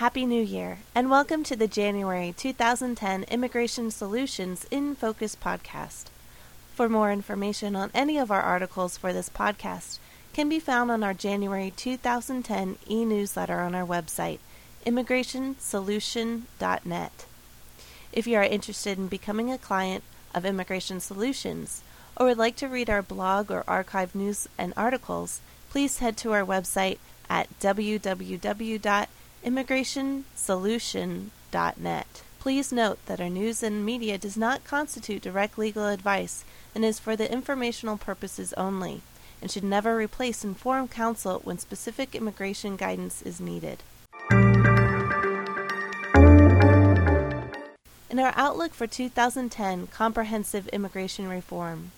Happy New Year, and welcome to the January 2010 Immigration Solutions in Focus podcast. For more information on any of our articles for this podcast, can be found on our January 2010 e-newsletter on our website, immigrationsolution.net. If you are interested in becoming a client of Immigration Solutions or would like to read our blog or archive news and articles, please head to our website at www.immigrationsolution.net. Please note that our news and media does not constitute direct legal advice and is for the informational purposes only and should never replace informed counsel when specific immigration guidance is needed. In our outlook for 2010 comprehensive immigration reform,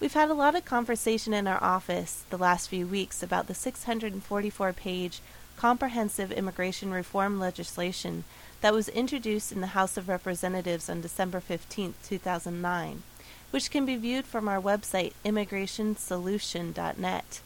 we've had a lot of conversation in our office the last few weeks about the 644 page comprehensive immigration reform legislation that was introduced in the House of Representatives on December 15, 2009 which can be viewed from our website, immigrationsolution.net.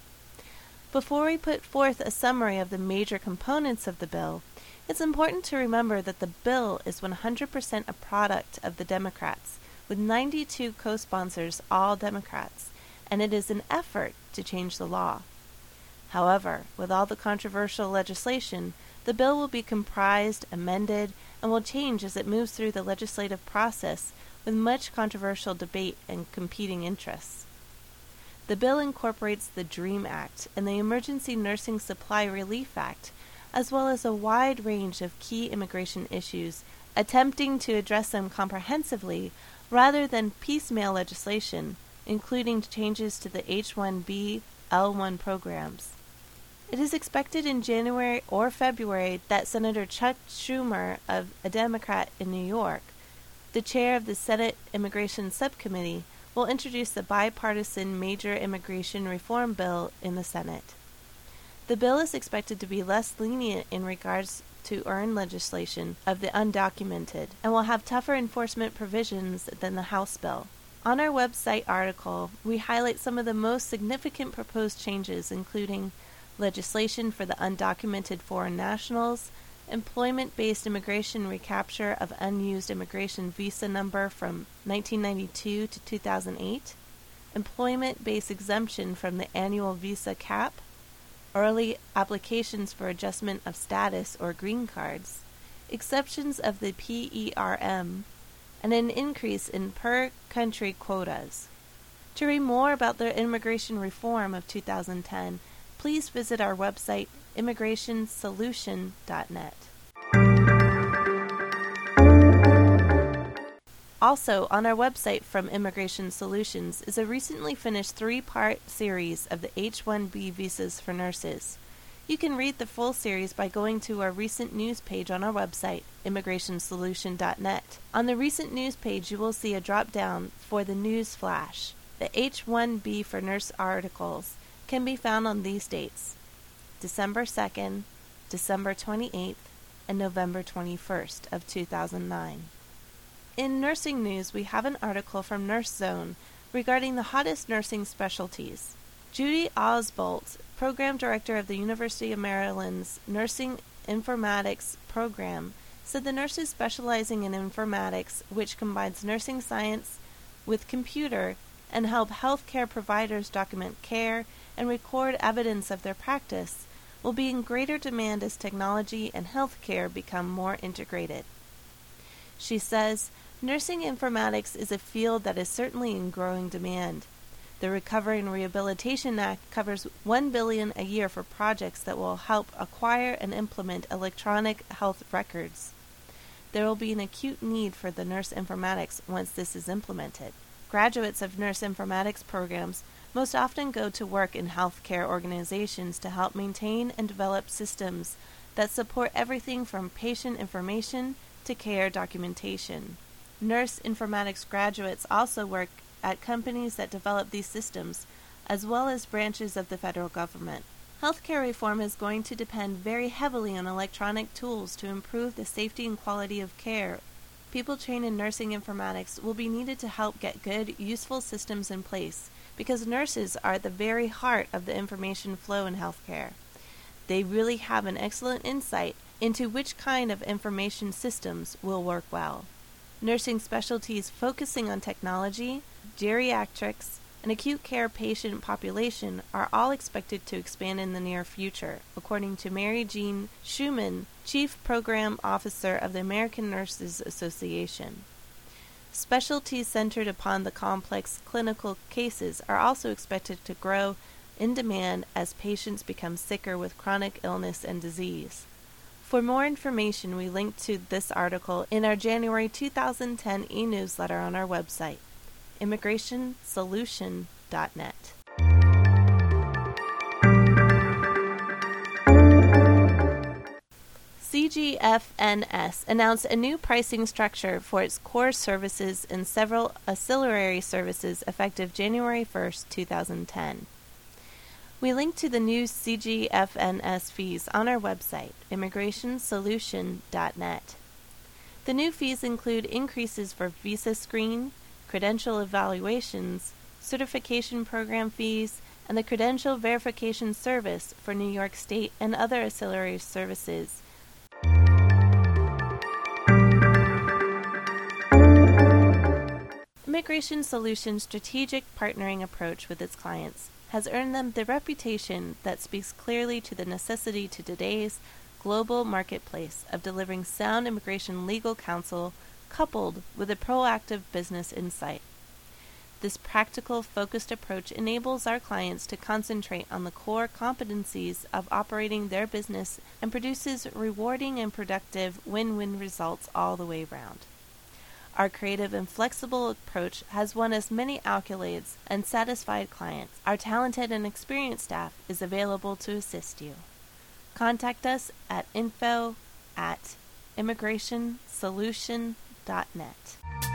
Before we put forth a summary of the major components of the bill, it's important to remember that the bill is 100% a product of the Democrats, with 92 co sponsors, all Democrats, and it is an effort to change the law. However, with all the controversial legislation, the bill will be comprised, amended, and will change as it moves through the legislative process with much controversial debate and competing interests. The bill incorporates the DREAM Act and the Emergency Nursing Supply Relief Act, as well as a wide range of key immigration issues, attempting to address them comprehensively rather than piecemeal legislation, including changes to the H 1B L1 programs. It is expected in January or February that Senator Chuck Schumer, of a Democrat in New York, the chair of the Senate Immigration Subcommittee, will introduce the bipartisan major immigration reform bill in the Senate. The bill is expected to be less lenient in regards to EARN legislation of the undocumented and will have tougher enforcement provisions than the House bill. On our website article, we highlight some of the most significant proposed changes, including legislation for the undocumented foreign nationals, employment based immigration recapture of unused immigration visa number from 1992 to 2008, employment based exemption from the annual visa cap, early applications for adjustment of status or green cards, exceptions of the PERM, and an increase in per country quotas. To read more about the immigration reform of 2010, please visit our website immigrationsolution.net. Also, on our website from Immigration Solutions is a recently finished three part series of the H 1B visas for nurses. You can read the full series by going to our recent news page on our website, immigrationsolution.net. On the recent news page, you will see a drop down for the news flash. The H 1B for nurse articles can be found on these dates December 2nd, December 28th, and November 21st of 2009. In nursing news, we have an article from Nurse Zone regarding the hottest nursing specialties. Judy Ozbolt, program director of the University of Maryland's Nursing Informatics program, said the nurses specializing in informatics, which combines nursing science with computer and help healthcare providers document care and record evidence of their practice, will be in greater demand as technology and healthcare become more integrated. She says, Nursing informatics is a field that is certainly in growing demand. The Recovery and Rehabilitation Act covers 1 billion a year for projects that will help acquire and implement electronic health records. There will be an acute need for the nurse informatics once this is implemented. Graduates of nurse informatics programs most often go to work in healthcare organizations to help maintain and develop systems that support everything from patient information to care documentation. Nurse informatics graduates also work at companies that develop these systems, as well as branches of the federal government. Healthcare reform is going to depend very heavily on electronic tools to improve the safety and quality of care. People trained in nursing informatics will be needed to help get good, useful systems in place because nurses are at the very heart of the information flow in healthcare. They really have an excellent insight into which kind of information systems will work well. Nursing specialties focusing on technology, geriatrics, and acute care patient population are all expected to expand in the near future, according to Mary Jean Schumann, Chief Program Officer of the American Nurses Association. Specialties centered upon the complex clinical cases are also expected to grow in demand as patients become sicker with chronic illness and disease. For more information, we link to this article in our January 2010 e newsletter on our website, immigrationsolution.net. CGFNS announced a new pricing structure for its core services and several ancillary services effective January 1, 2010. We link to the new CGFNS fees on our website, immigrationsolution.net. The new fees include increases for visa screen, credential evaluations, certification program fees, and the credential verification service for New York State and other ancillary services. Immigration Solutions' strategic partnering approach with its clients has earned them the reputation that speaks clearly to the necessity to today's global marketplace of delivering sound immigration legal counsel coupled with a proactive business insight. This practical, focused approach enables our clients to concentrate on the core competencies of operating their business and produces rewarding and productive win win results all the way round. Our creative and flexible approach has won us many accolades and satisfied clients. Our talented and experienced staff is available to assist you. Contact us at info at immigrationsolution.net.